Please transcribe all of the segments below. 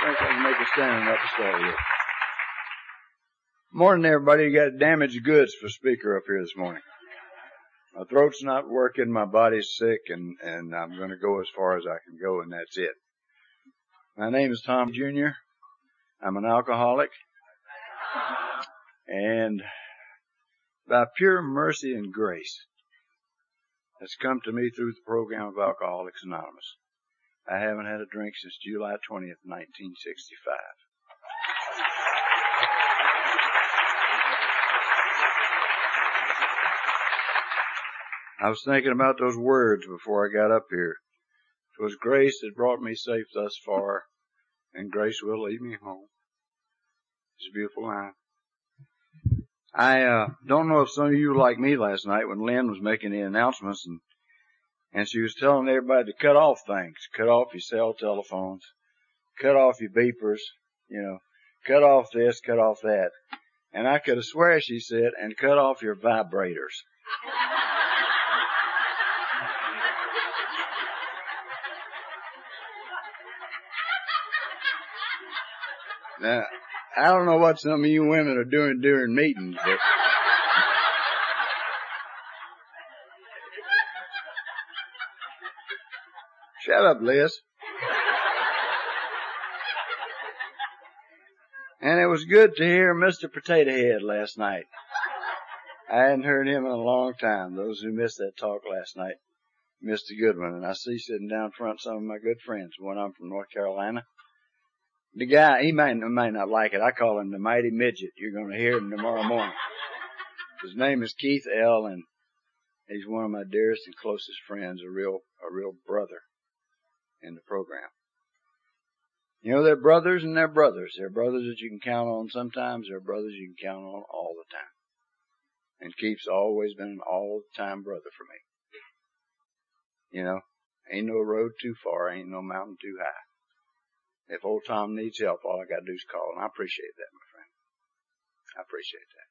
Can make a up. Morning, everybody. You got damaged goods for speaker up here this morning. My throat's not working, my body's sick, and, and I'm going to go as far as I can go, and that's it. My name is Tom Jr. I'm an alcoholic. And by pure mercy and grace, has come to me through the program of Alcoholics Anonymous. I haven't had a drink since July 20th, 1965. I was thinking about those words before I got up here. It was grace that brought me safe thus far, and grace will lead me home. It's a beautiful line. I uh, don't know if some of you were like me last night when Lynn was making the announcements and and she was telling everybody to cut off things, cut off your cell telephones, cut off your beepers, you know, cut off this, cut off that. And I could have swear she said, and cut off your vibrators. Now, I don't know what some of you women are doing during meetings, but shut up, Liz. And it was good to hear Mr. Potato Head last night. I hadn't heard him in a long time. Those who missed that talk last night missed a good one. And I see sitting down front some of my good friends. One of them from North Carolina. The guy, he may, may not like it. I call him the mighty midget. You're going to hear him tomorrow morning. His name is Keith L. and he's one of my dearest and closest friends, a real, a real brother in the program. You know, they're brothers and they're brothers. They're brothers that you can count on sometimes. They're brothers you can count on all the time. And Keith's always been an all time brother for me. You know, ain't no road too far, ain't no mountain too high. If old Tom needs help, all I gotta do is call, and I appreciate that, my friend. I appreciate that.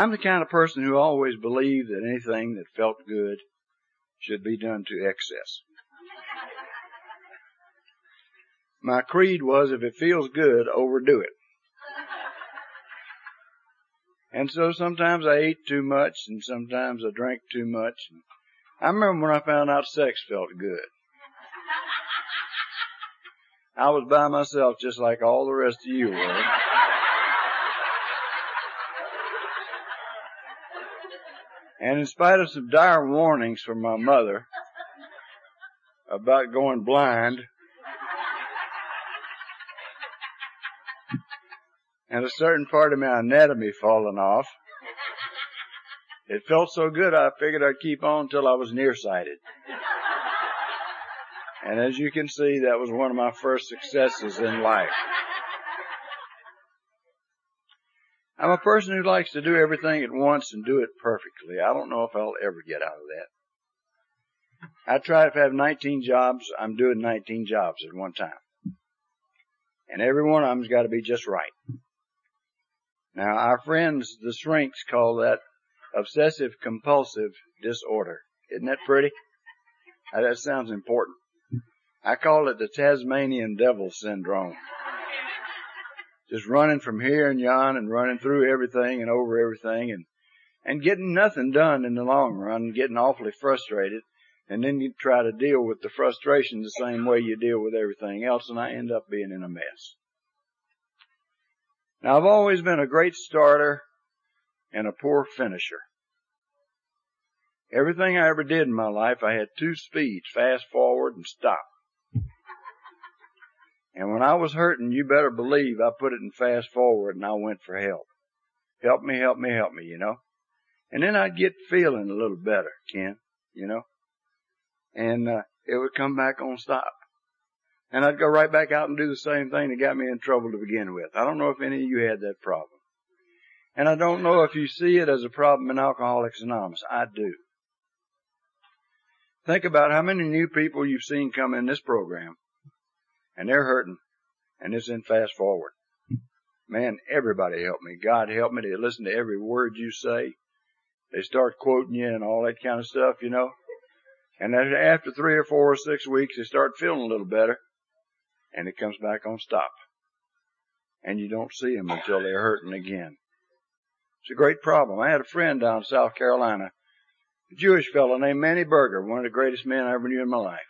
I'm the kind of person who always believed that anything that felt good should be done to excess. My creed was if it feels good, overdo it. And so sometimes I ate too much and sometimes I drank too much. I remember when I found out sex felt good. I was by myself just like all the rest of you were. And in spite of some dire warnings from my mother about going blind and a certain part of my anatomy falling off, it felt so good I figured I'd keep on till I was nearsighted. And as you can see, that was one of my first successes in life. I'm a person who likes to do everything at once and do it perfectly. I don't know if I'll ever get out of that. I try to have 19 jobs. I'm doing 19 jobs at one time. And every one of them's got to be just right. Now, our friends, the shrinks, call that obsessive compulsive disorder. Isn't that pretty? That sounds important. I call it the Tasmanian devil syndrome. Just running from here and yon and running through everything and over everything and, and getting nothing done in the long run, getting awfully frustrated. And then you try to deal with the frustration the same way you deal with everything else and I end up being in a mess. Now I've always been a great starter and a poor finisher. Everything I ever did in my life, I had two speeds, fast forward and stop. And when I was hurting, you better believe I put it in fast forward and I went for help. Help me, help me, help me, you know. And then I'd get feeling a little better, Ken, you know. And, uh, it would come back on stop. And I'd go right back out and do the same thing that got me in trouble to begin with. I don't know if any of you had that problem. And I don't know if you see it as a problem in Alcoholics Anonymous. I do. Think about how many new people you've seen come in this program and they're hurting and it's in fast forward. Man, everybody help me. God help me. They listen to every word you say. They start quoting you and all that kind of stuff, you know. And after three or four or six weeks, they start feeling a little better. and it comes back on stop. And you don't see them until they're hurting again. It's a great problem. I had a friend down in South Carolina, a Jewish fellow named Manny Berger, one of the greatest men I ever knew in my life,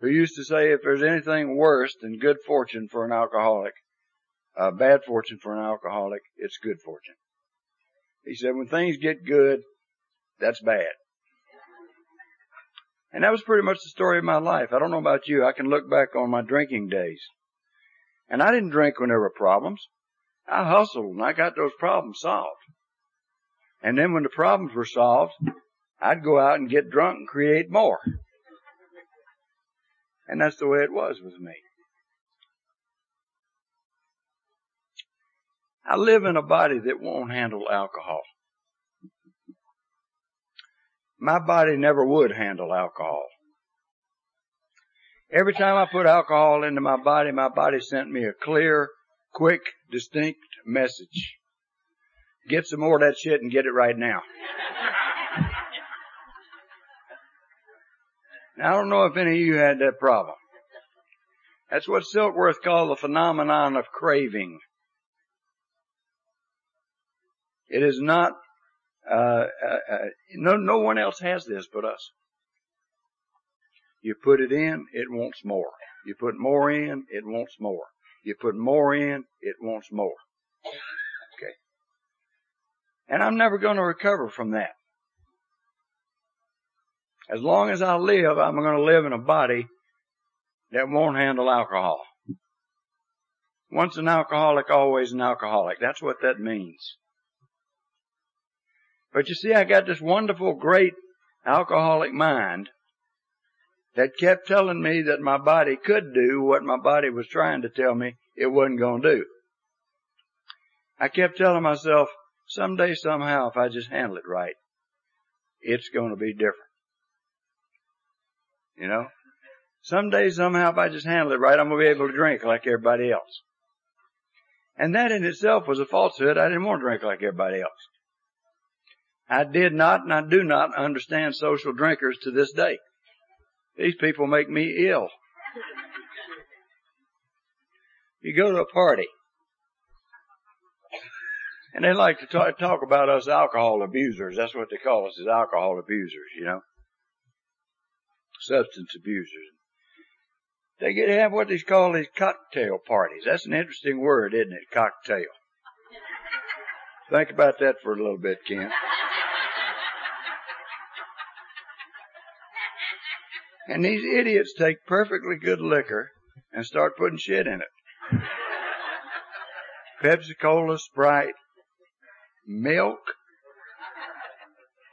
who used to say if there's anything worse than good fortune for an alcoholic, uh, bad fortune for an alcoholic, it's good fortune. He said when things get good, that's bad. And that was pretty much the story of my life. I don't know about you. I can look back on my drinking days. And I didn't drink when there were problems. I hustled and I got those problems solved. And then when the problems were solved, I'd go out and get drunk and create more. And that's the way it was with me. I live in a body that won't handle alcohol. My body never would handle alcohol. Every time I put alcohol into my body, my body sent me a clear, quick, distinct message. Get some more of that shit and get it right now. Now I don't know if any of you had that problem. That's what Silkworth called the phenomenon of craving. It is not uh, uh, uh, no, no one else has this but us. You put it in, it wants more. You put more in, it wants more. You put more in, it wants more. Okay. And I'm never going to recover from that. As long as I live, I'm going to live in a body that won't handle alcohol. Once an alcoholic, always an alcoholic. That's what that means. But you see, I got this wonderful, great alcoholic mind that kept telling me that my body could do what my body was trying to tell me it wasn't going to do. I kept telling myself, someday, somehow, if I just handle it right, it's going to be different. You know? Someday, somehow, if I just handle it right, I'm going to be able to drink like everybody else. And that in itself was a falsehood. I didn't want to drink like everybody else. I did not and I do not understand social drinkers to this day. These people make me ill. You go to a party and they like to talk, talk about us alcohol abusers. That's what they call us is alcohol abusers, you know. Substance abusers. They get to have what they call these cocktail parties. That's an interesting word, isn't it? Cocktail. Think about that for a little bit, Ken. And these idiots take perfectly good liquor and start putting shit in it. Pepsi Cola, Sprite, milk.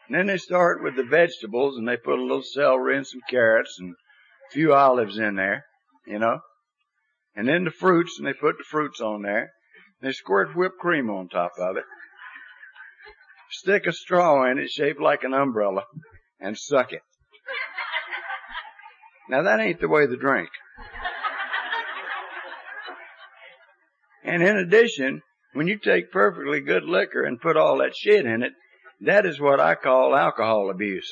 And then they start with the vegetables and they put a little celery and some carrots and a few olives in there, you know. And then the fruits and they put the fruits on there. And They squirt whipped cream on top of it. Stick a straw in it shaped like an umbrella and suck it. Now that ain't the way to drink. And in addition, when you take perfectly good liquor and put all that shit in it, that is what I call alcohol abuse.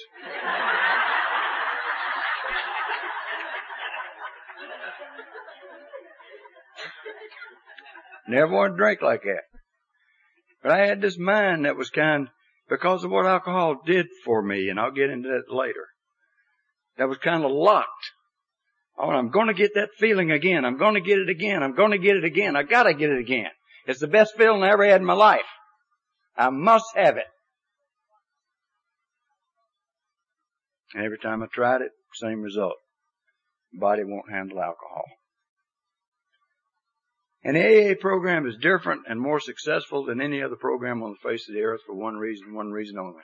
Never want to drink like that. But I had this mind that was kind because of what alcohol did for me, and I'll get into that later that was kind of locked. Oh, I'm going to get that feeling again. I'm going to get it again. I'm going to get it again. I got to get it again. It's the best feeling I ever had in my life. I must have it. Every time I tried it, same result. Body won't handle alcohol. The AA program is different and more successful than any other program on the face of the earth for one reason, one reason only.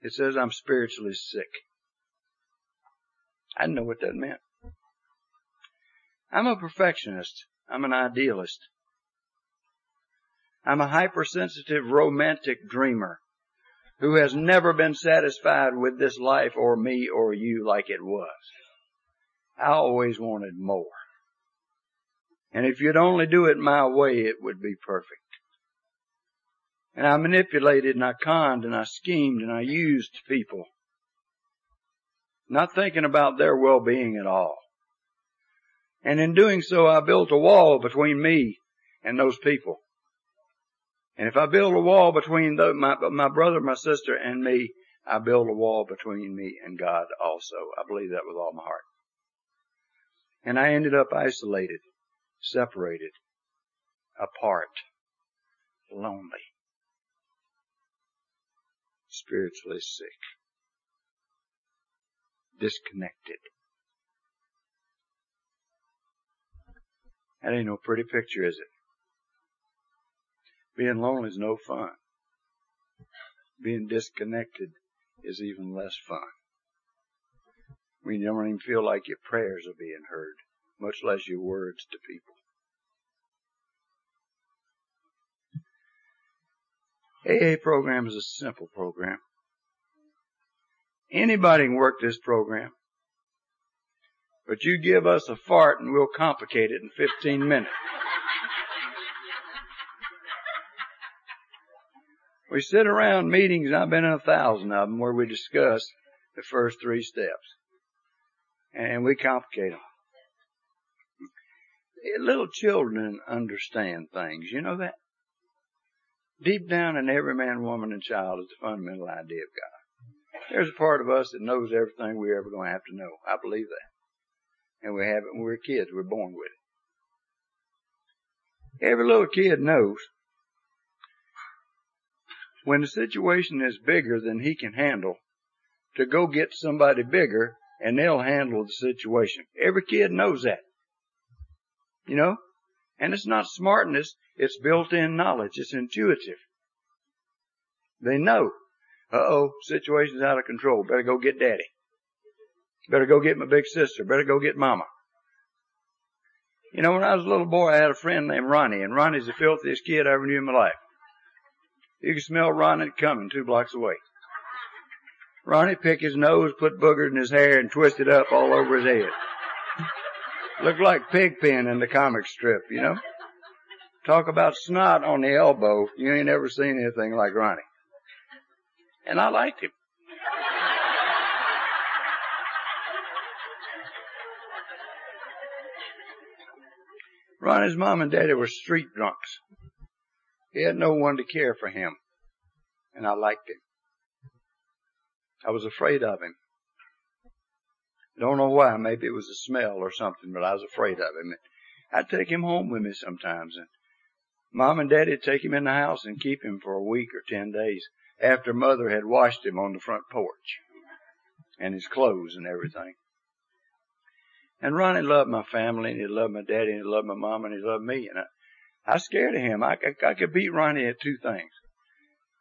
It says I'm spiritually sick. I didn't know what that meant. I'm a perfectionist. I'm an idealist. I'm a hypersensitive romantic dreamer who has never been satisfied with this life or me or you like it was. I always wanted more. And if you'd only do it my way, it would be perfect. And I manipulated and I conned and I schemed and I used people not thinking about their well-being at all. And in doing so, I built a wall between me and those people. And if I build a wall between the, my, my brother, my sister, and me, I build a wall between me and God also. I believe that with all my heart. And I ended up isolated, separated, apart, lonely, spiritually sick, disconnected. That ain't no pretty picture, is it? Being lonely is no fun. Being disconnected is even less fun. We don't even feel like your prayers are being heard, much less your words to people. AA program is a simple program. Anybody can work this program. But you give us a fart and we'll complicate it in 15 minutes. We sit around meetings, I've been in a thousand of them, where we discuss the first three steps. And we complicate them. Little children understand things. You know that? Deep down in every man, woman, and child is the fundamental idea of God. There's a part of us that knows everything we're ever going to have to know. I believe that and we have it when we're kids. We're born with it. Every little kid knows when the situation is bigger than he can handle to go get somebody bigger and they'll handle the situation. Every kid knows that. You know? And it's not smartness, it's built in knowledge. It's intuitive. They know. Uh oh, situation's out of control. Better go get daddy. Better go get my big sister. Better go get mama. You know, when I was a little boy, I had a friend named Ronnie, and Ronnie's the filthiest kid I ever knew in my life. You could smell Ronnie coming two blocks away. Ronnie pick his nose, put boogers in his hair, and twist it up all over his head. Looked like Pigpen in the comic strip, you know? Talk about snot on the elbow. You ain't ever seen anything like Ronnie. And I liked him. Ronnie's mom and daddy were street drunks. He had no one to care for him. And I liked him. I was afraid of him. Don't know why. Maybe it was the smell or something, but I was afraid of him. I'd take him home with me sometimes. And mom and daddy'd take him in the house and keep him for a week or ten days after mother had washed him on the front porch and his clothes and everything. And Ronnie loved my family, and he loved my daddy, and he loved my mom, and he loved me. And I, I was scared of him. I, I, I could beat Ronnie at two things.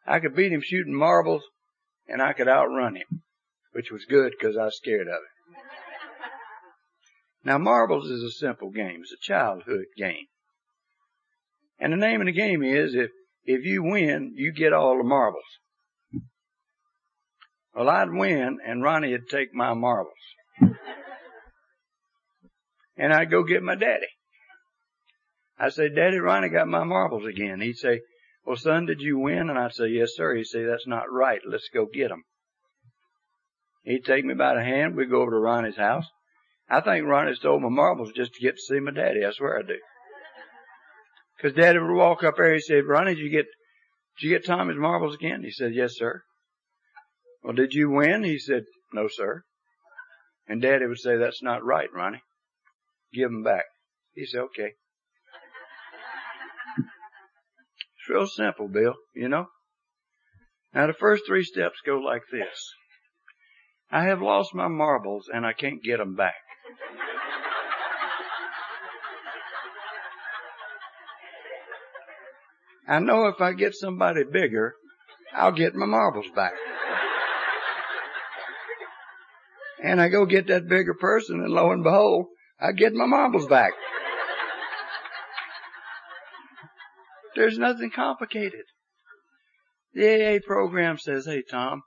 I could beat him shooting marbles, and I could outrun him, which was good because I was scared of him. Now, marbles is a simple game. It's a childhood game. And the name of the game is if, if you win, you get all the marbles. Well, I'd win and Ronnie would take my marbles and I'd go get my daddy. I'd say, Daddy, Ronnie got my marbles again. He'd say, well, son, did you win? And I'd say, yes, sir. He'd say, that's not right. Let's go get them. He'd take me by the hand. We'd go over to Ronnie's house. I think Ronnie stole my marbles just to get to see my daddy. I swear I do. Cause daddy would walk up there. He said, Ronnie, did you get, did you get Tommy's marbles again? He said, yes, sir. Well, did you win? He said, no, sir. And daddy would say, that's not right, Ronnie give them back. He said, okay. It's real simple, Bill, you know. Now the first three steps go like this. I have lost my marbles and I can't get them back. I know if I get somebody bigger, I'll get my marbles back. And I go get that bigger person and lo and behold, I get my marbles back. There's nothing complicated. The AA program says, hey Tom,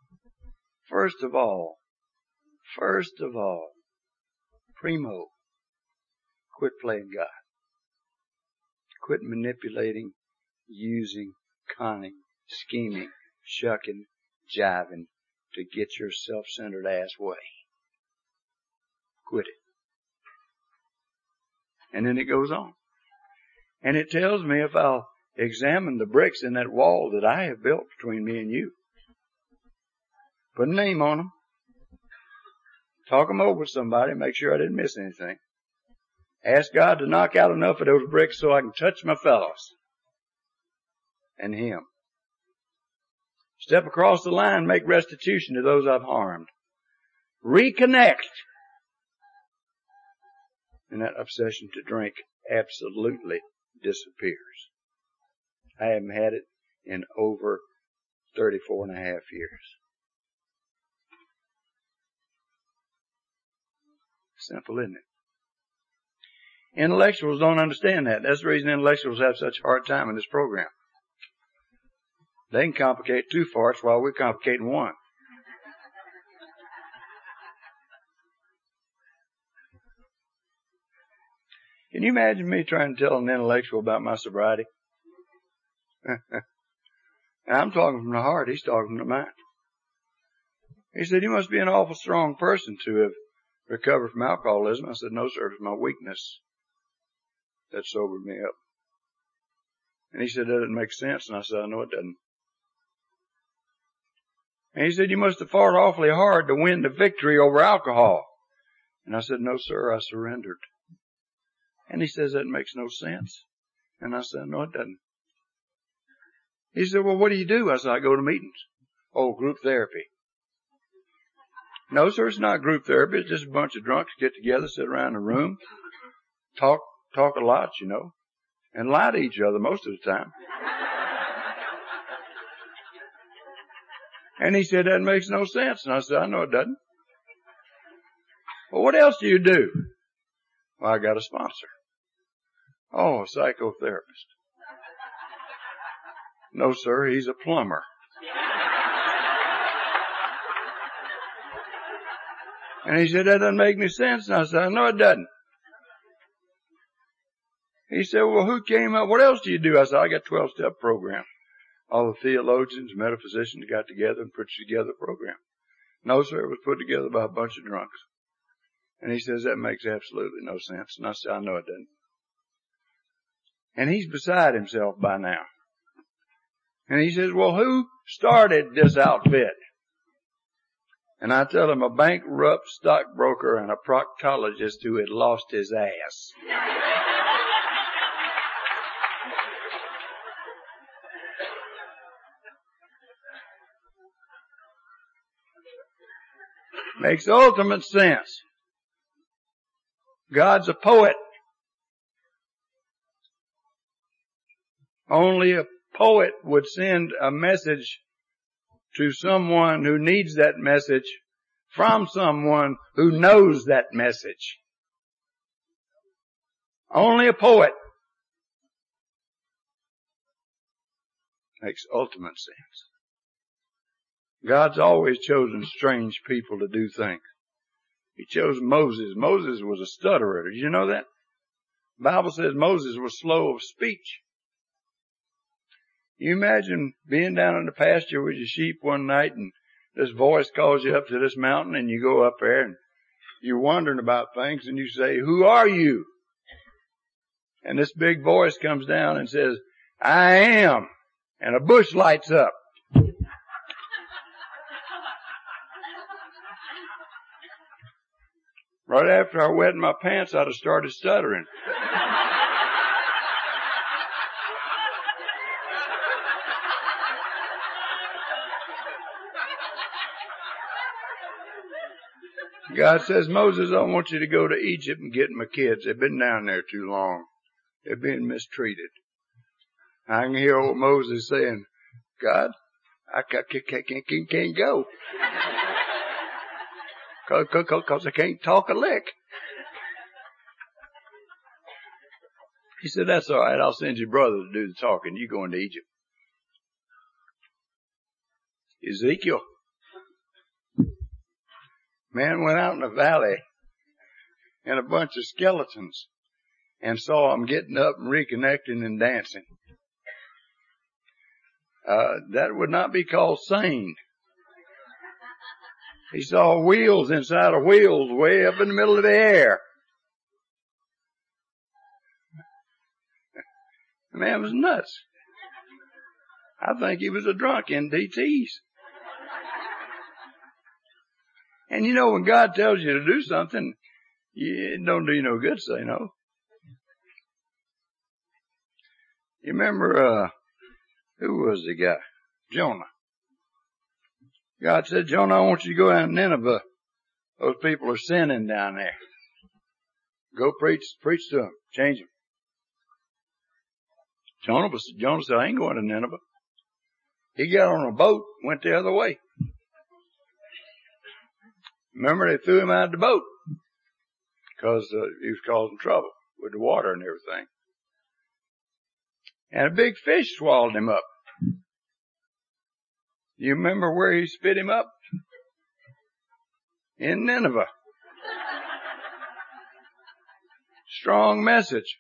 first of all, first of all, primo, quit playing God. Quit manipulating, using, conning, scheming, shucking, jiving to get your self-centered ass way. Quit it. And then it goes on. And it tells me if I'll examine the bricks in that wall that I have built between me and you. Put a name on them. Talk them over with somebody. Make sure I didn't miss anything. Ask God to knock out enough of those bricks so I can touch my fellows and Him. Step across the line, make restitution to those I've harmed. Reconnect. And that obsession to drink absolutely disappears. I haven't had it in over 34 and a half years. Simple, isn't it? Intellectuals don't understand that. That's the reason intellectuals have such a hard time in this program. They can complicate two farts while we're complicating one. Can you imagine me trying to tell an intellectual about my sobriety? I'm talking from the heart. He's talking from the mind. He said, you must be an awful strong person to have recovered from alcoholism. I said, no, sir, it's my weakness that sobered me up. And he said, that doesn't make sense. And I said, I know it doesn't. And he said, you must have fought awfully hard to win the victory over alcohol. And I said, no, sir, I surrendered. And he says, that makes no sense. And I said, no, it doesn't. He said, well, what do you do? I said, I go to meetings. Oh, group therapy. No, sir, it's not group therapy. It's just a bunch of drunks get together, sit around a room, talk, talk a lot, you know, and lie to each other most of the time. And he said, that makes no sense. And I said, I know it doesn't. Well, what else do you do? Well, I got a sponsor. Oh, a psychotherapist. No, sir, he's a plumber. And he said, that doesn't make any sense. And I said, no, it doesn't. He said, well, who came up? What else do you do? I said, I got 12 step program all the theologians, metaphysicians got together and put together a program. No, sir, it was put together by a bunch of drunks. And he says, that makes absolutely no sense. And I said, I know it doesn't. And he's beside himself by now. And he says, well, who started this outfit? And I tell him a bankrupt stockbroker and a proctologist who had lost his ass. Makes ultimate sense. God's a poet. Only a poet would send a message to someone who needs that message from someone who knows that message. Only a poet makes ultimate sense. God's always chosen strange people to do things. He chose Moses. Moses was a stutterer. Did you know that? The Bible says Moses was slow of speech. You imagine being down in the pasture with your sheep one night and this voice calls you up to this mountain and you go up there and you're wondering about things and you say, who are you? And this big voice comes down and says, I am. And a bush lights up. Right after I wet my pants, I'd have started stuttering. God says, Moses, I want you to go to Egypt and get my kids. They've been down there too long. They've been mistreated. I can hear old Moses saying, God, I can't, can't, can't can't go. Cause I can't talk a lick. He said, that's all right. I'll send your brother to do the talking. You go into Egypt. Ezekiel. Man went out in the valley and a bunch of skeletons and saw them getting up and reconnecting and dancing. Uh, that would not be called sane. He saw wheels inside of wheels way up in the middle of the air. The man was nuts. I think he was a drunk in DTs. And you know, when God tells you to do something, it don't do you no good say no. You remember, uh, who was the guy? Jonah. God said, Jonah, I want you to go down to Nineveh. Those people are sinning down there. Go preach, preach to them. Change them. Jonah was, Jonah said, I ain't going to Nineveh. He got on a boat, went the other way. Remember, they threw him out of the boat because uh, he was causing trouble with the water and everything. And a big fish swallowed him up. You remember where he spit him up? In Nineveh. Strong message.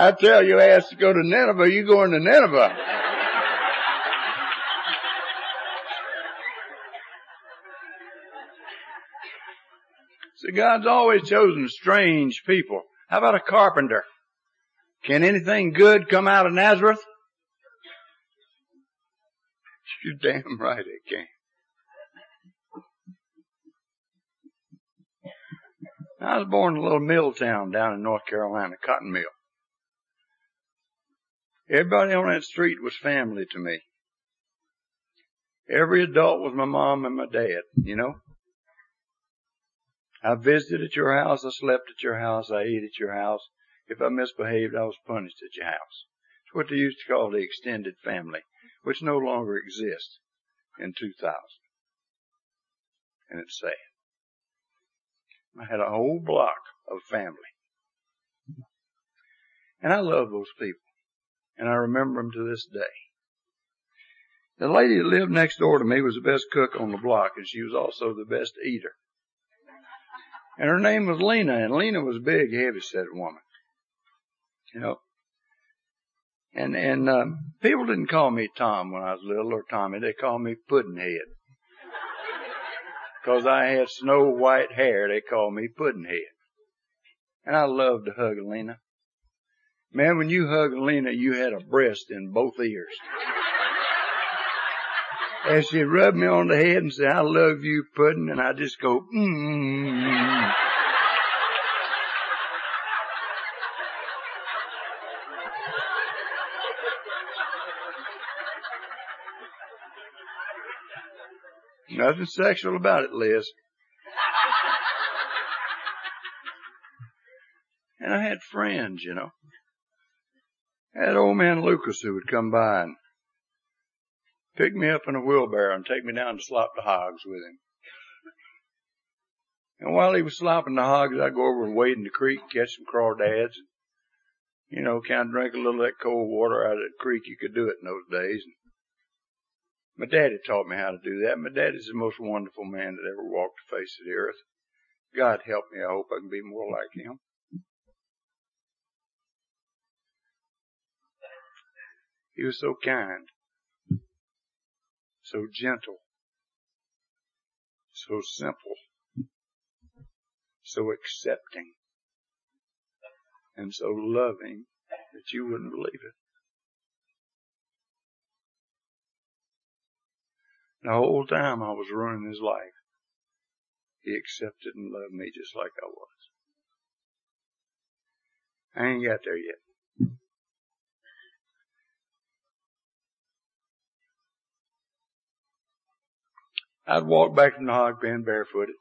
I tell you, asked to go to Nineveh, you going to Nineveh. See, God's always chosen strange people. How about a carpenter? Can anything good come out of Nazareth? You're damn right it can. I was born in a little mill town down in North Carolina, cotton mill. Everybody on that street was family to me. Every adult was my mom and my dad, you know. I visited at your house, I slept at your house, I ate at your house. If I misbehaved, I was punished at your house. It's what they used to call the extended family, which no longer exists in 2000. And it's sad. I had a whole block of family. And I love those people and I remember them to this day. The lady that lived next door to me was the best cook on the block, and she was also the best eater. And her name was Lena, and Lena was a big, heavy-set woman. You know. And, and, um, people didn't call me Tom when I was little or Tommy. They called me Puddinhead. Cause I had snow white hair, they called me Puddinhead. And I loved to hug Lena. Man, when you hugged Lena, you had a breast in both ears. As she rubbed me on the head and said, I love you, Puddin', and I just go, mmm. Nothing sexual about it, Liz. And I had friends, you know. That old man Lucas who would come by and pick me up in a wheelbarrow and take me down to slop the hogs with him. And while he was slopping the hogs, I'd go over and wade in the creek catch some crawdads. And, you know, kind of drink a little of that cold water out of the creek. You could do it in those days. And my daddy taught me how to do that. My daddy's the most wonderful man that ever walked the face of the earth. God help me. I hope I can be more like him. He was so kind, so gentle, so simple, so accepting, and so loving that you wouldn't believe it. The whole time I was running his life, he accepted and loved me just like I was. I ain't got there yet. I'd walk back from the hog pen barefooted.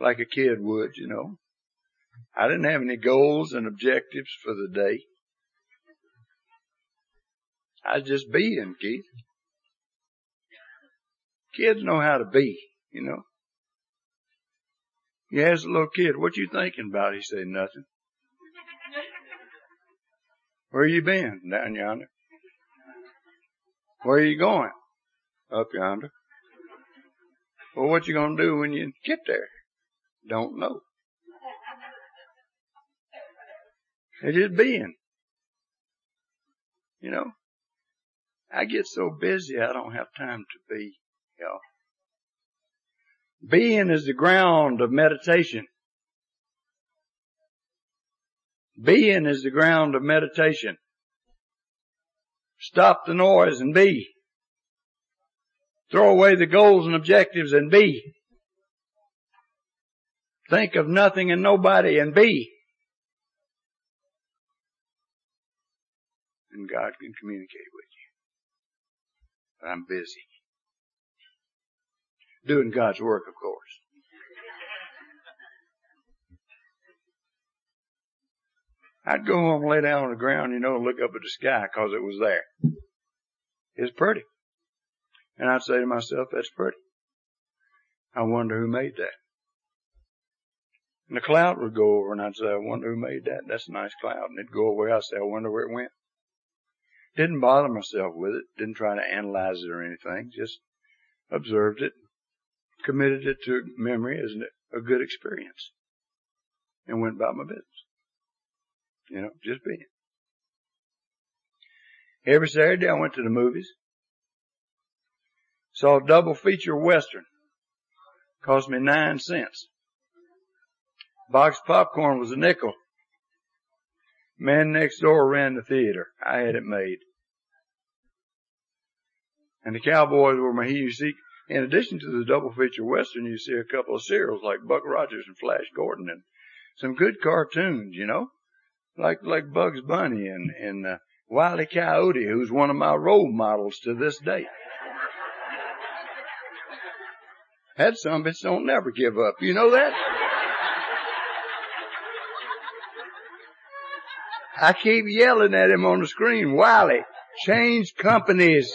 Like a kid would, you know. I didn't have any goals and objectives for the day. I was just being, Keith. Kids know how to be, you know. You ask a little kid, what you thinking about? He said, nothing. Where you been? Down yonder. Where you going? Up yonder. Well, what you gonna do when you get there? Don't know. It is being. You know, I get so busy I don't have time to be know. Being is the ground of meditation. Being is the ground of meditation. Stop the noise and be. Throw away the goals and objectives and be. Think of nothing and nobody and be. And God can communicate with you. But I'm busy. Doing God's work, of course. I'd go home lay down on the ground, you know, and look up at the sky because it was there. It's pretty. And I'd say to myself, that's pretty. I wonder who made that. And the cloud would go over and I'd say, I wonder who made that. That's a nice cloud. And it'd go away. I'd say, I wonder where it went. Didn't bother myself with it. Didn't try to analyze it or anything. Just observed it. Committed it to memory as a good experience. And went about my business. You know, just being. Every Saturday I went to the movies. Saw a double feature western. Cost me nine cents. Box popcorn was a nickel. Man next door ran the theater. I had it made. And the Cowboys were my see, in addition to the double feature western, you see a couple of serials like Buck Rogers and Flash Gordon and some good cartoons, you know, like like Bugs Bunny and and uh, Wile E. Coyote, who's one of my role models to this day. That some bitch don't never give up. You know that? I keep yelling at him on the screen, Wiley, change companies.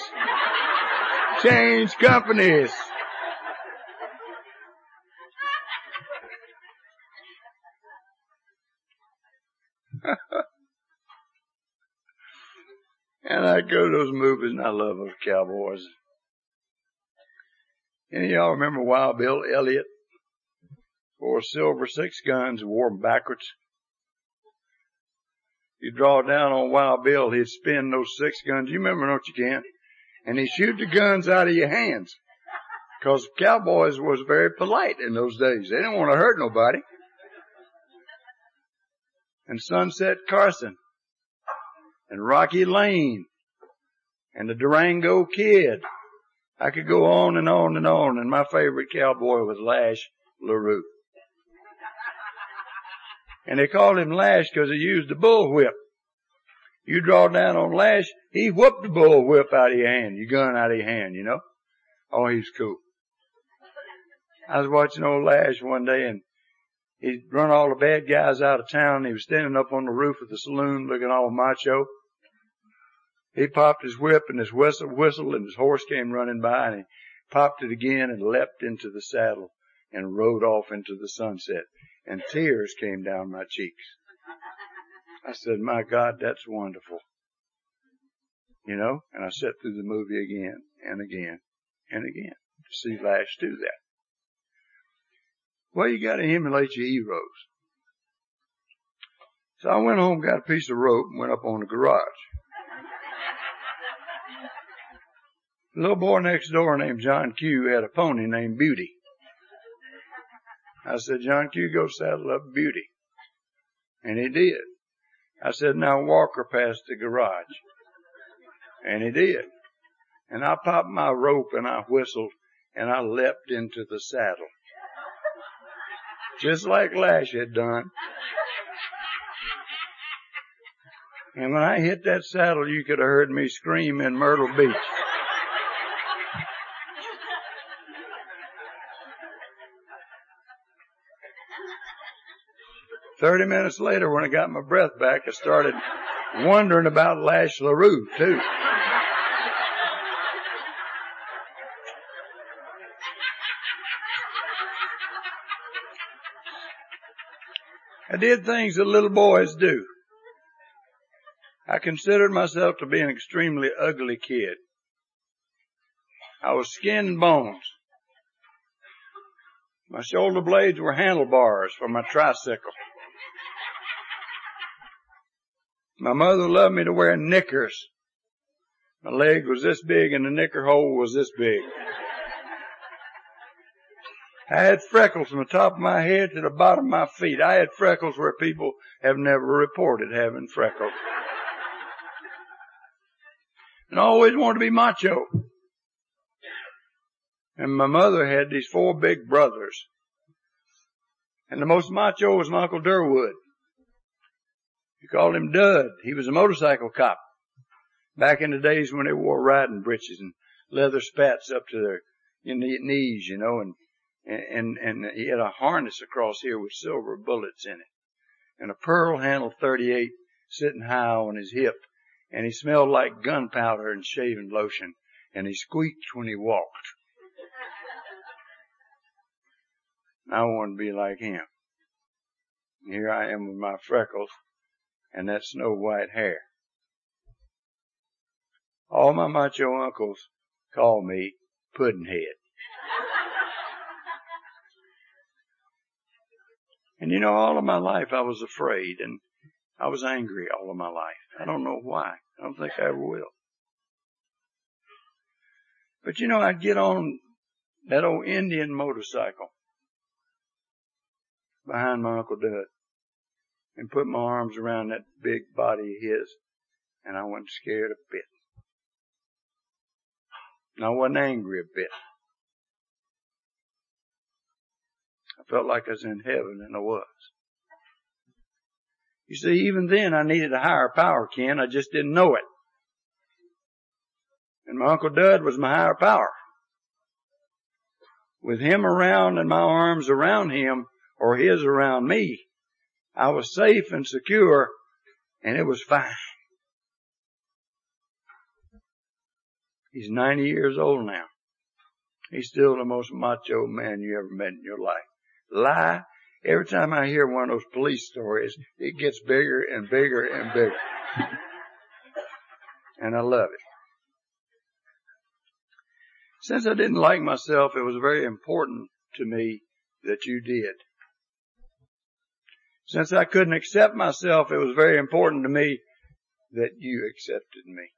Change companies. and I go to those movies and I love those cowboys. Any of y'all remember Wild Bill Elliott? Wore silver six guns, wore them backwards. You draw down on Wild Bill, he'd spin those six guns. You remember, don't you, Ken? And he'd shoot the guns out of your hands. Cause cowboys was very polite in those days. They didn't want to hurt nobody. And Sunset Carson. And Rocky Lane. And the Durango Kid. I could go on and on and on, and my favorite cowboy was Lash LaRue. And they called him Lash because he used the bullwhip. You draw down on Lash, he whooped the bullwhip out of your hand, your gun out of your hand, you know? Oh, he's cool. I was watching old Lash one day and he'd run all the bad guys out of town. He was standing up on the roof of the saloon looking all macho. He popped his whip and his whistle whistled and his horse came running by and he popped it again and leapt into the saddle and rode off into the sunset and tears came down my cheeks. I said, my God, that's wonderful. You know, and I sat through the movie again and again and again to see Lash do that. Well, you gotta emulate your heroes. So I went home, got a piece of rope and went up on the garage. Little boy next door named John Q had a pony named Beauty. I said, John Q, go saddle up Beauty. And he did. I said, now walk her past the garage. And he did. And I popped my rope and I whistled and I leapt into the saddle. Just like Lash had done. And when I hit that saddle, you could have heard me scream in Myrtle Beach. Thirty minutes later, when I got my breath back, I started wondering about Lash LaRue, too. I did things that little boys do. I considered myself to be an extremely ugly kid. I was skin and bones. My shoulder blades were handlebars for my tricycle. My mother loved me to wear knickers. My leg was this big and the knicker hole was this big. I had freckles from the top of my head to the bottom of my feet. I had freckles where people have never reported having freckles. and I always wanted to be macho. And my mother had these four big brothers. And the most macho was my Uncle Durwood. You called him Dud. He was a motorcycle cop. Back in the days when they wore riding breeches and leather spats up to their knees, you know, and and, and he had a harness across here with silver bullets in it and a pearl handled 38 sitting high on his hip and he smelled like gunpowder and shaving lotion and he squeaked when he walked. I want to be like him. Here I am with my freckles and that snow white hair. All my macho uncles call me Puddinhead. And you know, all of my life I was afraid and I was angry all of my life. I don't know why. I don't think I ever will. But you know, I'd get on that old Indian motorcycle behind my Uncle Dud and put my arms around that big body of his and I wasn't scared a bit. And I wasn't angry a bit. I felt like I was in heaven and I was. You see, even then I needed a higher power, Ken. I just didn't know it. And my Uncle Dud was my higher power. With him around and my arms around him, or his around me, I was safe and secure, and it was fine. He's 90 years old now. He's still the most macho man you ever met in your life lie. Every time I hear one of those police stories, it gets bigger and bigger and bigger. and I love it. Since I didn't like myself, it was very important to me that you did. Since I couldn't accept myself, it was very important to me that you accepted me.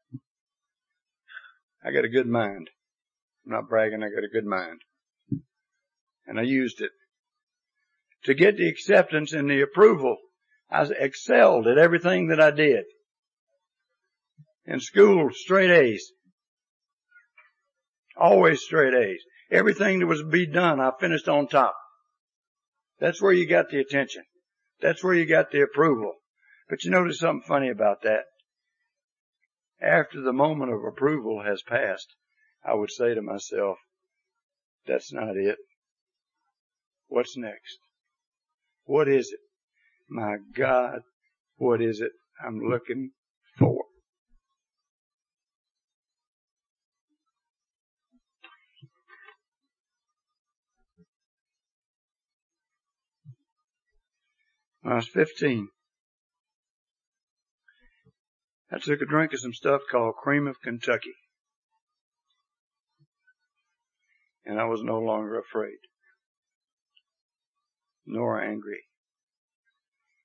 I got a good mind. I'm not bragging, I got a good mind. And I used it to get the acceptance and the approval. I excelled at everything that I did. In school, straight A's. Always straight A's. Everything that was to be done, I finished on top. That's where you got the attention. That's where you got the approval. But you notice something funny about that. After the moment of approval has passed, I would say to myself, that's not it. What's next? What is it? My God, what is it I'm looking I was 15, I took a drink of some stuff called Cream of Kentucky. And I was no longer afraid nor angry.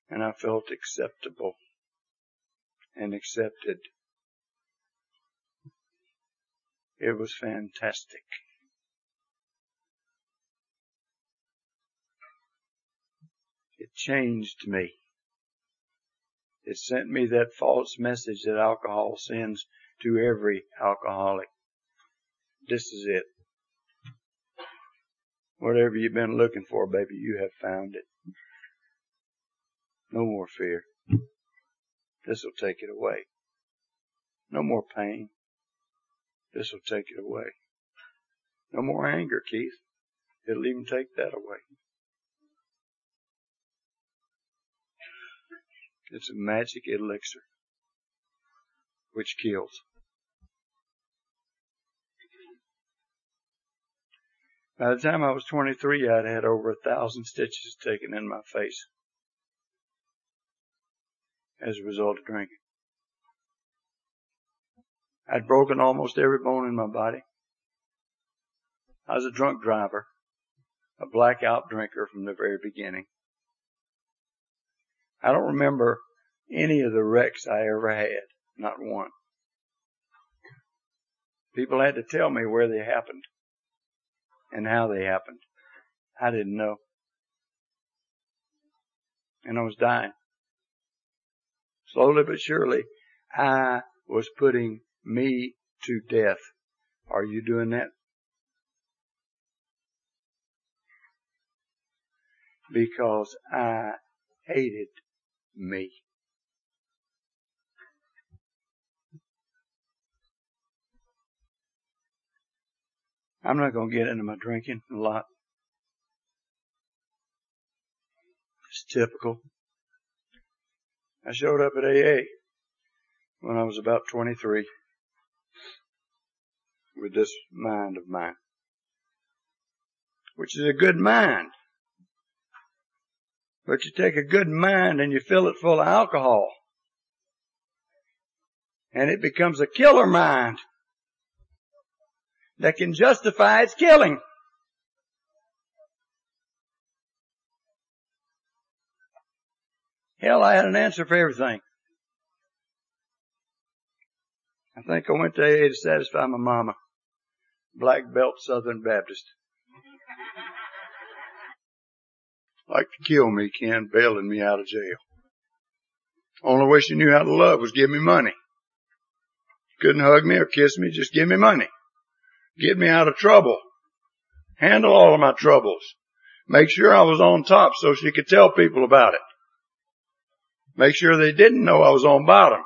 And I felt acceptable and accepted. It was fantastic. It changed me. It sent me that false message that alcohol sends to every alcoholic. This is it. Whatever you've been looking for, baby, you have found it. No more fear. This will take it away. No more pain. This will take it away. No more anger, Keith. It'll even take that away. It's a magic elixir which kills. By the time I was 23, I'd had over a thousand stitches taken in my face as a result of drinking. I'd broken almost every bone in my body. I was a drunk driver, a blackout drinker from the very beginning. I don't remember any of the wrecks I ever had, not one. People had to tell me where they happened and how they happened. I didn't know. And I was dying. Slowly but surely, I was putting me to death. Are you doing that? Because I hated me. I'm not going to get into my drinking a lot. It's typical. I showed up at AA when I was about 23 with this mind of mine, which is a good mind. But you take a good mind and you fill it full of alcohol and it becomes a killer mind that can justify its killing. Hell, I had an answer for everything. I think I went to AA to satisfy my mama. Black belt Southern Baptist. Like to kill me, Ken, bailing me out of jail. Only way she knew how to love was give me money. Couldn't hug me or kiss me, just give me money. Get me out of trouble. Handle all of my troubles. Make sure I was on top so she could tell people about it. Make sure they didn't know I was on bottom.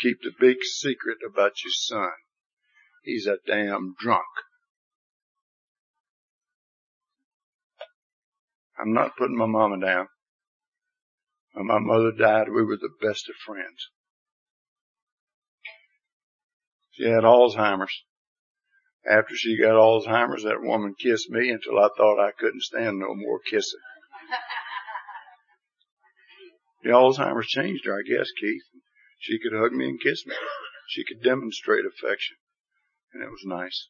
Keep the big secret about your son. He's a damn drunk. I'm not putting my mama down. When my mother died, we were the best of friends. She had Alzheimer's. After she got Alzheimer's, that woman kissed me until I thought I couldn't stand no more kissing. The Alzheimer's changed her, I guess, Keith. She could hug me and kiss me. She could demonstrate affection. And it was nice.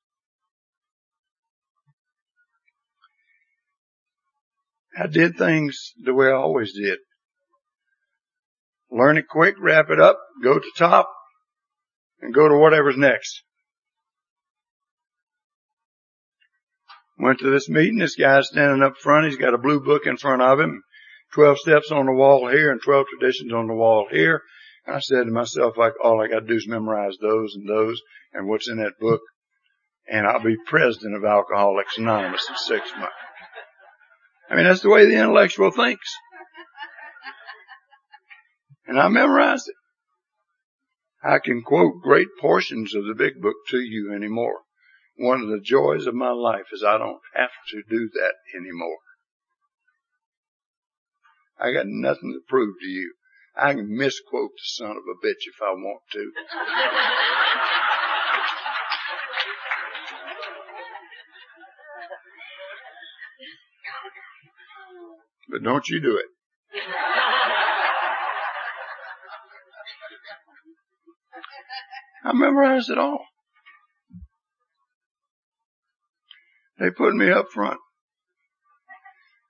I did things the way I always did. Learn it quick, wrap it up, go to top, and go to whatever's next. Went to this meeting. This guy's standing up front. He's got a blue book in front of him. 12 steps on the wall here and 12 traditions on the wall here. I said to myself, like, all I got to do is memorize those and those and what's in that book. And I'll be president of Alcoholics Anonymous in six months. I mean, that's the way the intellectual thinks. And I memorized it. I can quote great portions of the big book to you anymore. One of the joys of my life is I don't have to do that anymore. I got nothing to prove to you. I can misquote the son of a bitch if I want to. but don't you do it. I memorized it all. They put me up front.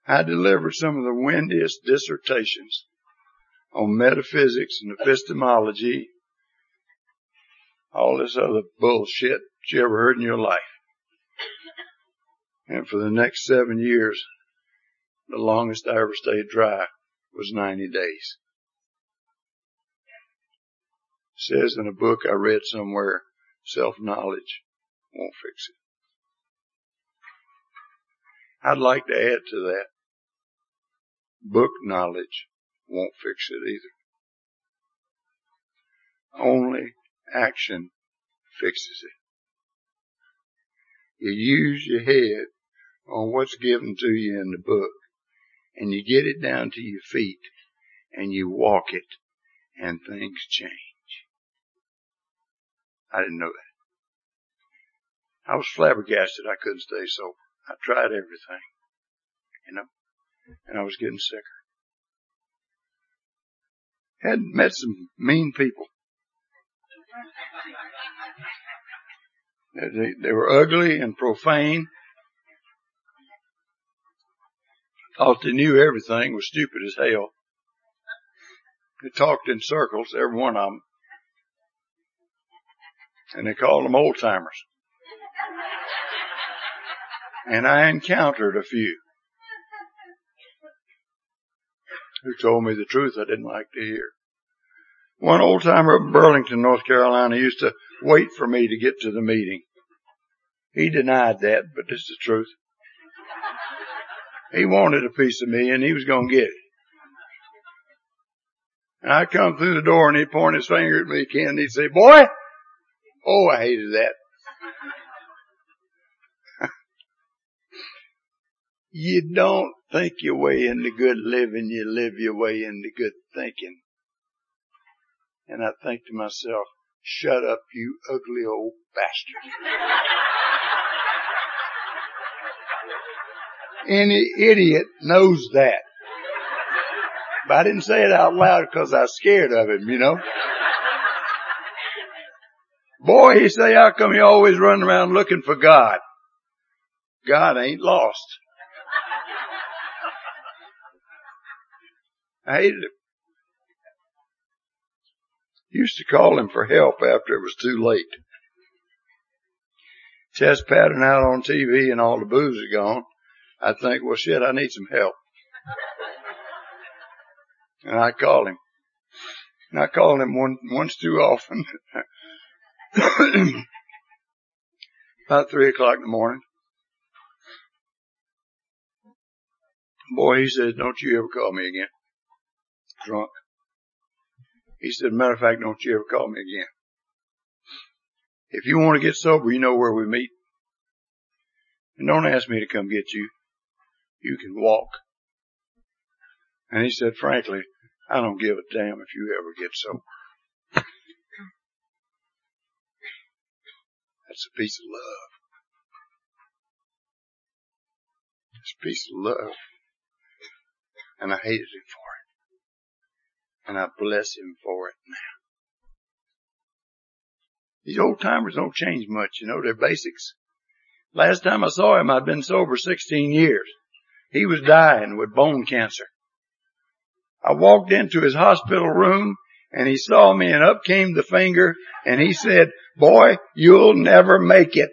I delivered some of the windiest dissertations on metaphysics and epistemology, all this other bullshit you ever heard in your life. And for the next seven years, the longest I ever stayed dry was 90 days. It says in a book I read somewhere, self-knowledge won't fix it. I'd like to add to that. Book knowledge won't fix it either. Only action fixes it. You use your head on what's given to you in the book and you get it down to your feet and you walk it and things change. I didn't know that. I was flabbergasted I couldn't stay sober. I tried everything, you know, and I was getting sicker. Had met some mean people. They, they were ugly and profane. Thought they knew everything, was stupid as hell. They talked in circles, every one of them. And they called them old timers. And I encountered a few who told me the truth I didn't like to hear. One old timer up in Burlington, North Carolina used to wait for me to get to the meeting. He denied that, but it's the truth. He wanted a piece of me and he was going to get it. And I'd come through the door and he'd point his finger at me again and he'd say, boy, oh, I hated that. you don't think your way into good living, you live your way into good thinking. And I think to myself, shut up, you ugly old bastard. Any idiot knows that. But I didn't say it out loud because I was scared of him, you know. Boy, he say, how come you always run around looking for God? God ain't lost. I hated him. Used to call him for help after it was too late. Chest pattern out on TV and all the booze are gone. I think, well shit, I need some help. And I call him. And I call him one, once too often. About three o'clock in the morning. Boy, he said, don't you ever call me again. Drunk. He said, matter of fact, don't you ever call me again. If you want to get sober, you know where we meet. And don't ask me to come get you. You can walk. And he said, frankly, I don't give a damn if you ever get sober. That's a piece of love. It's a piece of love. And I hated him for it. And I bless him for it now. These old timers don't change much, you know, they're basics. Last time I saw him, I'd been sober 16 years. He was dying with bone cancer. I walked into his hospital room and he saw me and up came the finger and he said, boy, you'll never make it.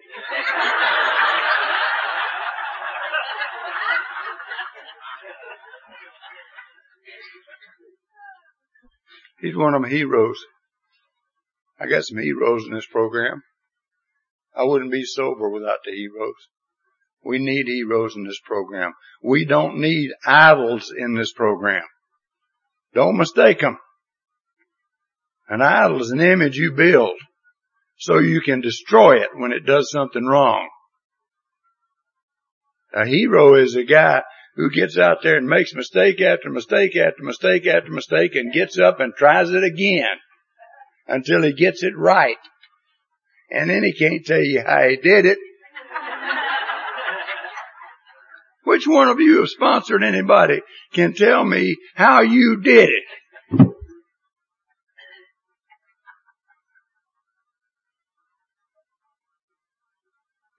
He's one of my heroes. I got some heroes in this program. I wouldn't be sober without the heroes. We need heroes in this program. We don't need idols in this program. Don't mistake them. An idol is an image you build so you can destroy it when it does something wrong. A hero is a guy who gets out there and makes mistake after mistake after mistake after mistake and gets up and tries it again until he gets it right. And then he can't tell you how he did it. Which one of you have sponsored anybody can tell me how you did it?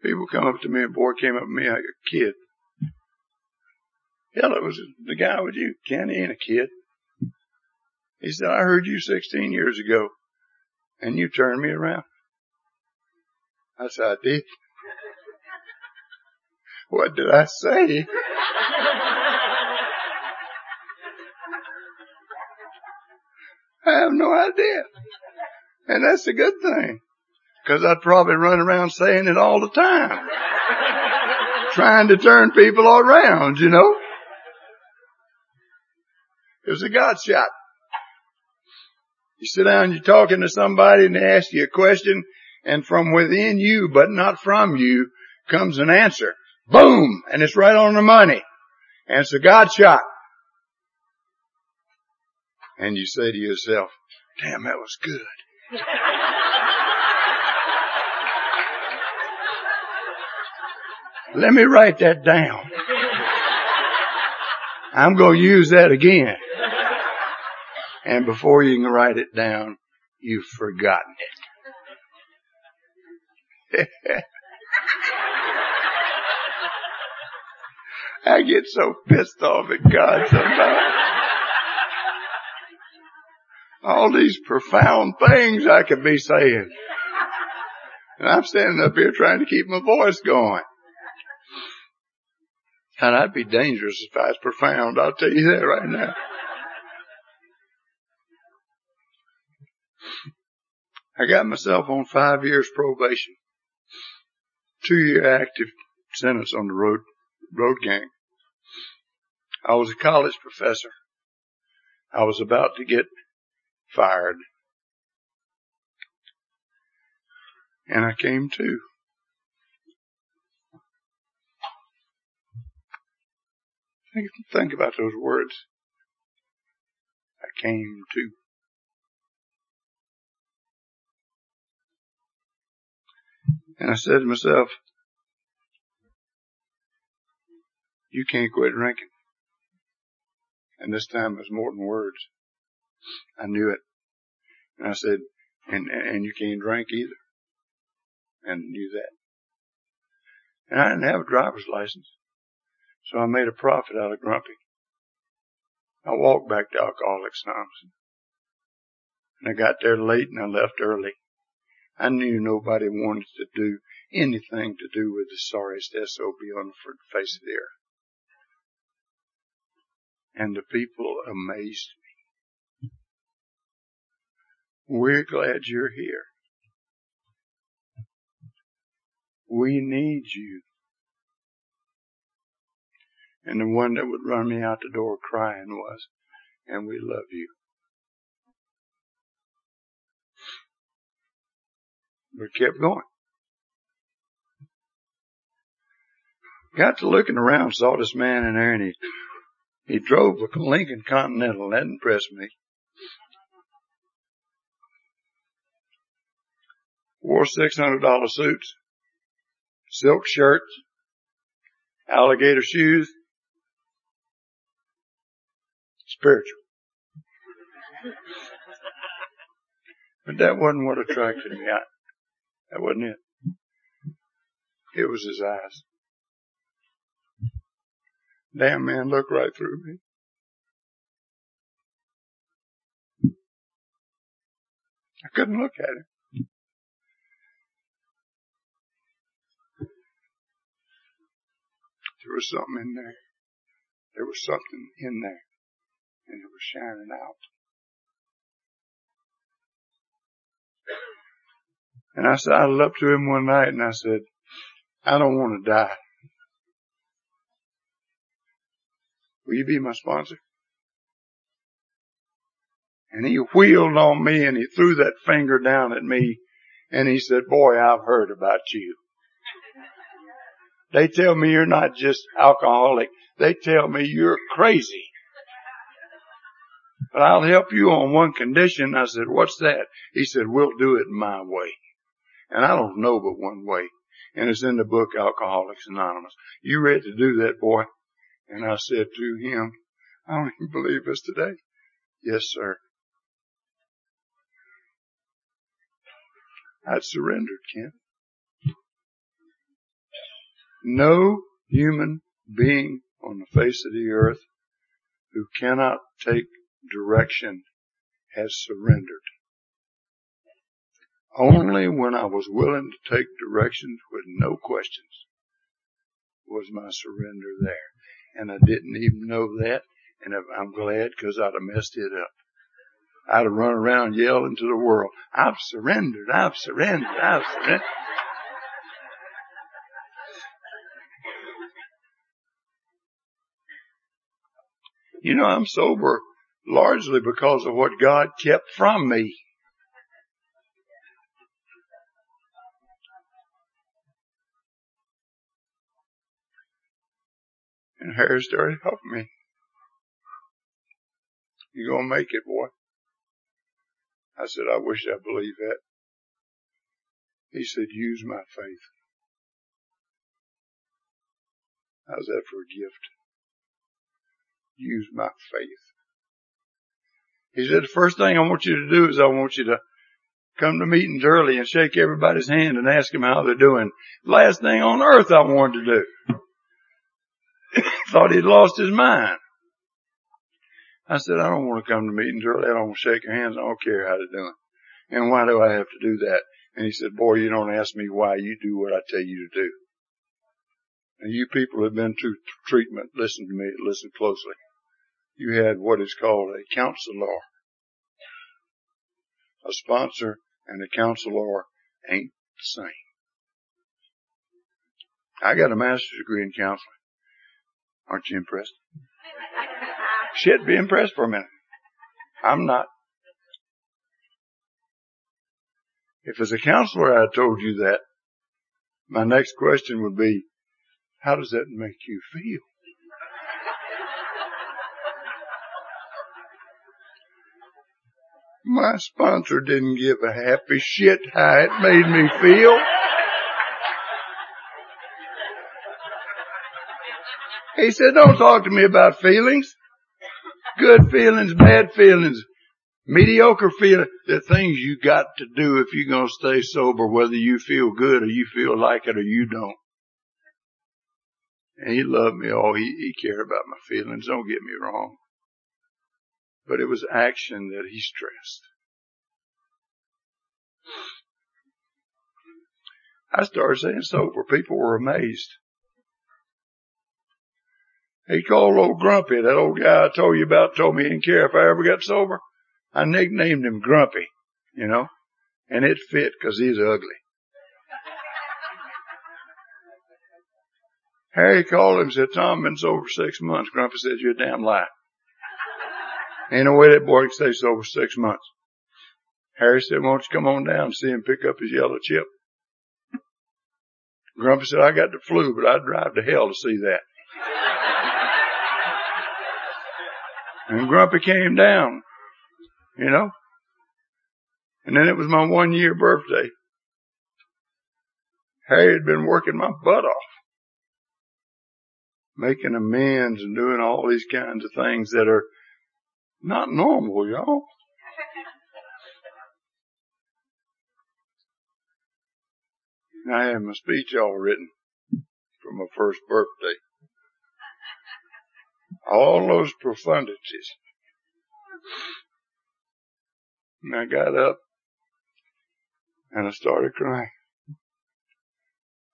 People come up to me, a boy came up to me like a kid. Hell, it was the guy with you. Kenny ain't a kid. He said, I heard you 16 years ago and you turned me around. I said, I did. What did I say? I have no idea. And that's a good thing. Cause I'd probably run around saying it all the time. Trying to turn people around, you know. It was a God shot. You sit down, you're talking to somebody and they ask you a question and from within you, but not from you, comes an answer. Boom! And it's right on the money. And it's a God shot. And you say to yourself, damn, that was good. Let me write that down. I'm going to use that again. And before you can write it down, you've forgotten it. I get so pissed off at God sometimes. All these profound things I could be saying. And I'm standing up here trying to keep my voice going. And I'd be dangerous if I was profound. I'll tell you that right now. I got myself on five years probation, two year active sentence on the road, road gang. I was a college professor. I was about to get fired. And I came to. Think, think about those words. I came to. And I said to myself, you can't quit drinking. And this time it was more than words. I knew it. And I said, and, and you can't drink either. And knew that. And I didn't have a driver's license. So I made a prophet out of grumpy. I walked back to Alcoholics Anonymous. And I got there late and I left early. I knew nobody wanted to do anything to do with the sorriest SOB on the face of the earth. And the people amazed me. We're glad you're here. We need you. And the one that would run me out the door crying was, and we love you. We kept going. Got to looking around, saw this man in there, and he he drove a Lincoln Continental. That impressed me. Wore six hundred dollar suits, silk shirts, alligator shoes, spiritual. But that wasn't what attracted me. I, that wasn't it. It was his eyes. Damn man looked right through me. I couldn't look at him. There was something in there. There was something in there. And it was shining out. And I sidled up to him one night and I said, I don't want to die. Will you be my sponsor? And he wheeled on me and he threw that finger down at me and he said, boy, I've heard about you. They tell me you're not just alcoholic. They tell me you're crazy. But I'll help you on one condition. I said, what's that? He said, we'll do it my way. And I don't know but one way. And it's in the book Alcoholics Anonymous. You ready to do that, boy? And I said to him, I don't even believe this today. Yes, sir. I'd surrendered, Ken. No human being on the face of the earth who cannot take direction has surrendered. Only when I was willing to take directions with no questions was my surrender there and I didn't even know that. And I'm glad because I'd have messed it up. I'd have run around yelling to the world, I've surrendered, I've surrendered, I've surrendered. You know, I'm sober largely because of what God kept from me. And Harry started helping me. You gonna make it, boy. I said, I wish I believed that. He said, use my faith. How's that for a gift? Use my faith. He said, the first thing I want you to do is I want you to come to meetings early and shake everybody's hand and ask them how they're doing. Last thing on earth I wanted to do. Thought he'd lost his mind. I said, I don't want to come to meetings early. I don't want to shake your hands. I don't care how they're doing. And why do I have to do that? And he said, boy, you don't ask me why you do what I tell you to do. And you people have been through treatment, listen to me, listen closely. You had what is called a counselor. A sponsor and a counselor ain't the same. I got a master's degree in counseling. Aren't you impressed? Shit, be impressed for a minute. I'm not. If as a counselor I told you that, my next question would be, how does that make you feel? My sponsor didn't give a happy shit how it made me feel. He said, don't talk to me about feelings. Good feelings, bad feelings, mediocre feelings. The things you got to do if you're going to stay sober, whether you feel good or you feel like it or you don't. And he loved me. Oh, he, he cared about my feelings. Don't get me wrong. But it was action that he stressed. I started saying sober. People were amazed. He called old Grumpy, that old guy I told you about, told me he didn't care if I ever got sober. I nicknamed him Grumpy, you know, and it fit because he's ugly. Harry called him and said, Tom, been sober six months. Grumpy said, you're a damn lie. Ain't no way that boy can stay sober six months. Harry said, won't you come on down and see him pick up his yellow chip? Grumpy said, I got the flu, but I'd drive to hell to see that. And Grumpy came down, you know. And then it was my one year birthday. Harry had been working my butt off making amends and doing all these kinds of things that are not normal, y'all. I had my speech all written for my first birthday. All those profundities. And I got up and I started crying.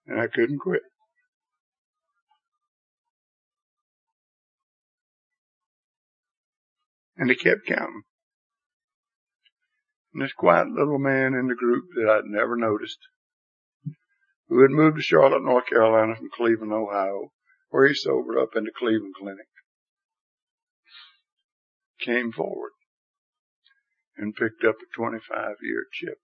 And I couldn't quit. And they kept counting. And this quiet little man in the group that I'd never noticed, who had moved to Charlotte, North Carolina from Cleveland, Ohio, where he sobered up in the Cleveland Clinic, came forward and picked up a 25 year chip.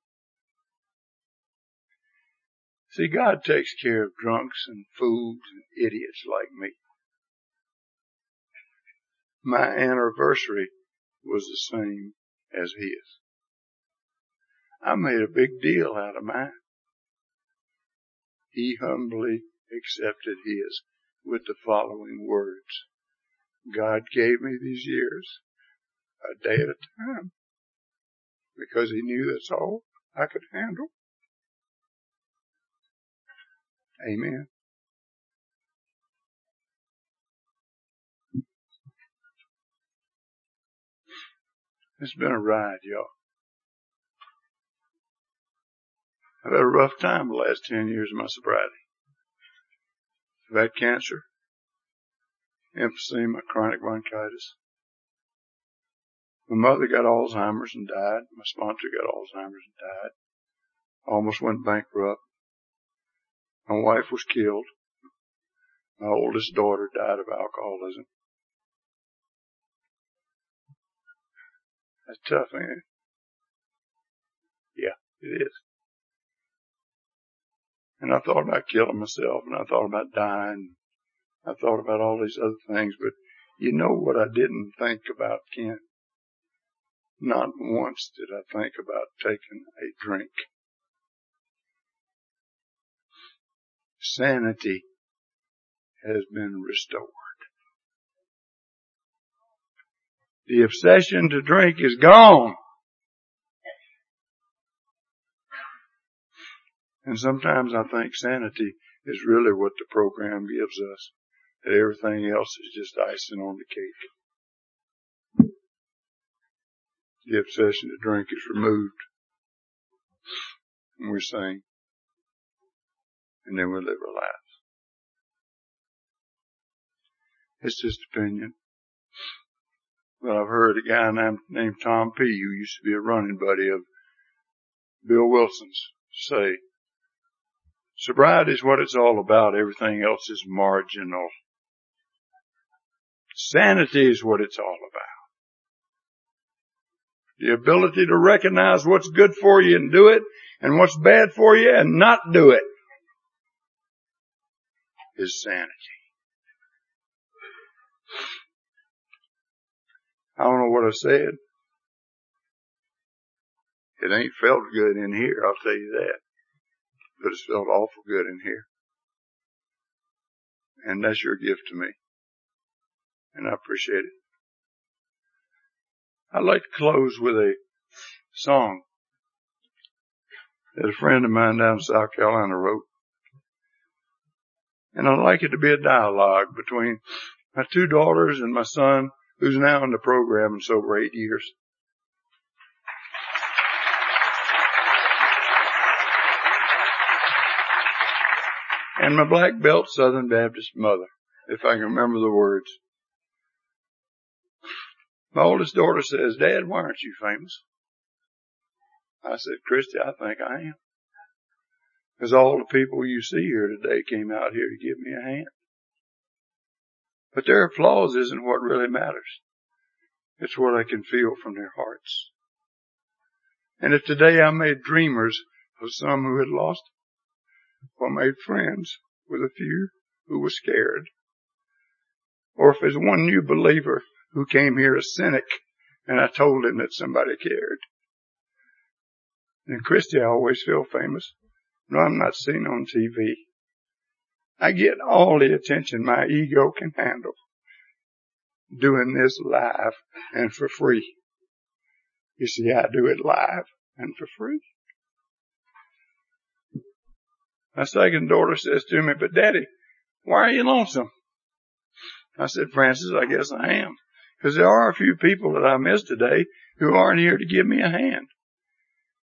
See, God takes care of drunks and fools and idiots like me. My anniversary was the same as his. I made a big deal out of mine. He humbly accepted his with the following words. God gave me these years a day at a time because he knew that's all I could handle. Amen. It's been a ride, y'all. I've had a rough time the last 10 years of my sobriety. I've had cancer, emphysema, chronic bronchitis. My mother got Alzheimer's and died. My sponsor got Alzheimer's and died. Almost went bankrupt. My wife was killed. My oldest daughter died of alcoholism. That's tough, ain't it? Yeah, it is. And I thought about killing myself and I thought about dying. I thought about all these other things, but you know what I didn't think about, Ken? Not once did I think about taking a drink. Sanity has been restored. The obsession to drink is gone. And sometimes I think sanity is really what the program gives us. That everything else is just icing on the cake. The obsession to drink is removed. And we sing. And then we live our lives. It's just opinion. But I've heard a guy named, named Tom P., who used to be a running buddy of Bill Wilson's, say, sobriety is what it's all about. Everything else is marginal. Sanity is what it's all about. The ability to recognize what's good for you and do it and what's bad for you and not do it is sanity. I don't know what I said. It ain't felt good in here, I'll tell you that. But it's felt awful good in here. And that's your gift to me. And I appreciate it. I'd like to close with a song that a friend of mine down in South Carolina wrote. And I'd like it to be a dialogue between my two daughters and my son, who's now in the program and sober eight years. And my black belt Southern Baptist mother, if I can remember the words. My oldest daughter says, Dad, why aren't you famous? I said, Christy, I think I am. Because all the people you see here today came out here to give me a hand. But their applause isn't what really matters. It's what I can feel from their hearts. And if today I made dreamers of some who had lost, or made friends with a few who were scared, or if there's one new believer who came here a cynic and I told him that somebody cared, and Christy, I always feel famous. No, I'm not seen on TV. I get all the attention my ego can handle doing this live and for free. You see, I do it live and for free. My second daughter says to me, but daddy, why are you lonesome? I said, Frances, I guess I am. Because there are a few people that I miss today who aren't here to give me a hand.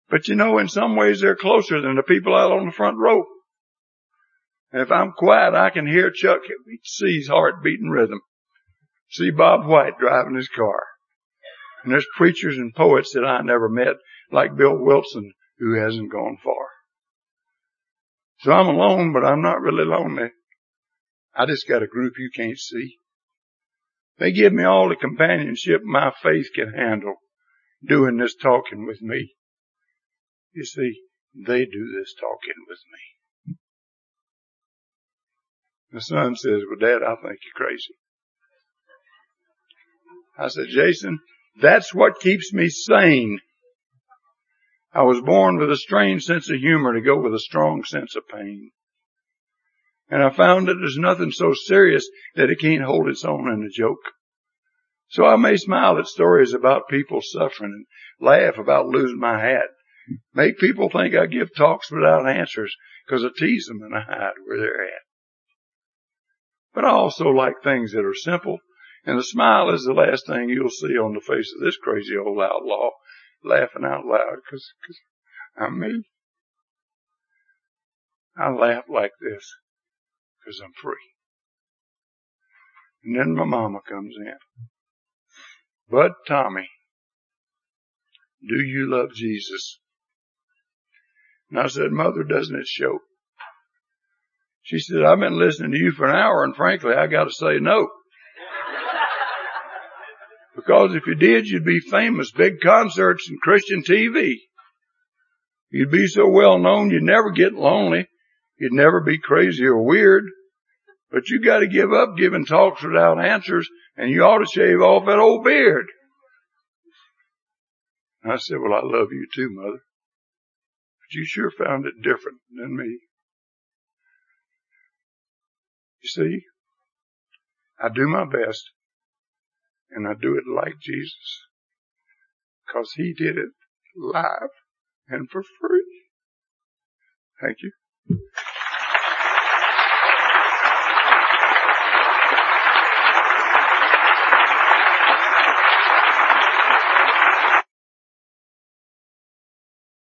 But you know, in some ways they're closer than the people out on the front row. And if I'm quiet, I can hear Chuck C's heart beating rhythm. See Bob White driving his car. And there's preachers and poets that I never met, like Bill Wilson, who hasn't gone far. So I'm alone, but I'm not really lonely. I just got a group you can't see. They give me all the companionship my faith can handle doing this talking with me. You see, they do this talking with me. The son says, well, dad, I think you're crazy. I said, Jason, that's what keeps me sane. I was born with a strange sense of humor to go with a strong sense of pain. And I found that there's nothing so serious that it can't hold its own in a joke. So I may smile at stories about people suffering and laugh about losing my hat Make people think I give talks without answers because I tease them and I hide where they're at. But I also like things that are simple and a smile is the last thing you'll see on the face of this crazy old outlaw laughing out loud because I'm me. I laugh like this because I'm free. And then my mama comes in. But Tommy, do you love Jesus? And I said, Mother, doesn't it show? She said, I've been listening to you for an hour and frankly, I gotta say no. because if you did, you'd be famous, big concerts and Christian TV. You'd be so well known, you'd never get lonely. You'd never be crazy or weird. But you gotta give up giving talks without answers and you ought to shave off that old beard. I said, well, I love you too, mother but you sure found it different than me. You see, I do my best and I do it like Jesus because he did it live and for free. Thank you.